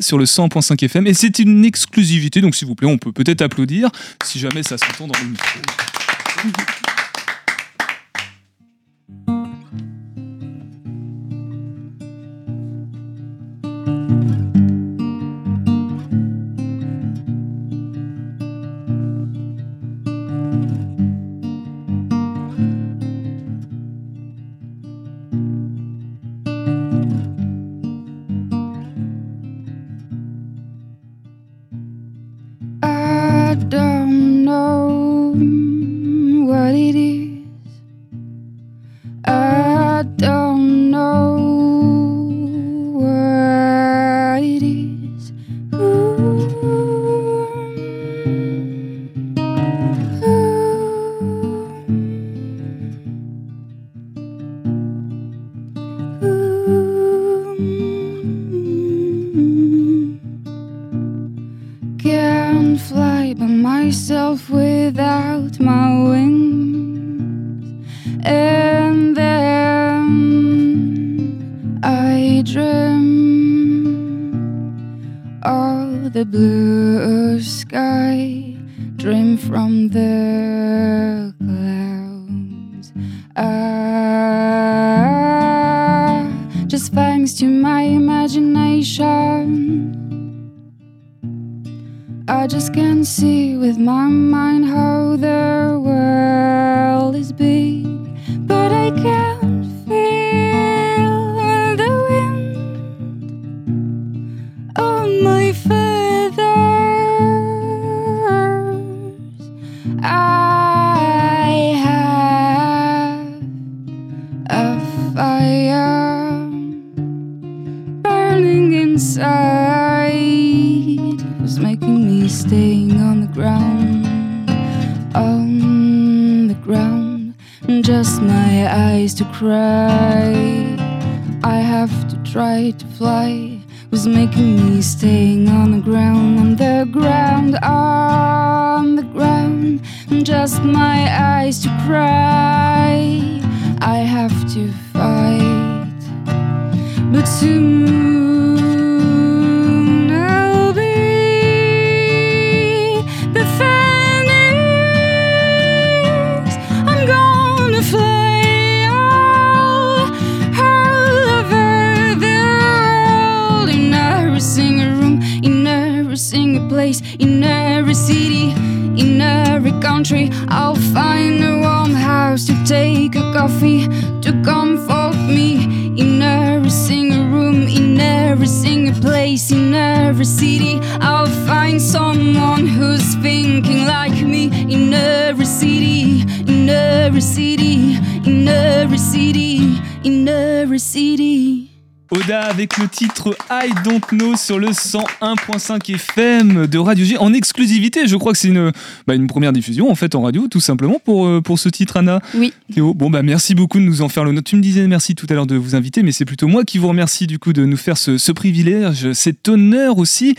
Sur le 100.5 FM et c'est une exclusivité donc s'il vous plaît on peut peut-être applaudir si jamais ça s'entend dans le micro. I don't know what it is. I don't my wings. And then I dream of the blue sky, dream from the clouds. Ah, just thanks to my imagination. I just can't see with my mind how the world is big, but I can feel the wind on my feathers. I have a fire burning inside was making me staying on the ground on the ground. And just my eyes to cry. I have to try to fly. Was making me staying on the ground on the ground on the ground. And just my eyes to cry. I have to fight. But soon single place, in every city, in every country. I'll find a warm house to take a coffee to comfort me in every single room, in every single place, in every city. I'll find someone who's thinking like me in every city, in every city, in every city, in every city. Oda avec le titre I Don't Know sur le 101.5 FM de Radio J en exclusivité. Je crois que c'est une, bah, une première diffusion en fait en radio tout simplement pour, euh, pour ce titre Anna. Oui. Théo, bon bah merci beaucoup de nous en faire le note. Tu me disais merci tout à l'heure de vous inviter mais c'est plutôt moi qui vous remercie du coup de nous faire ce, ce privilège, cet honneur aussi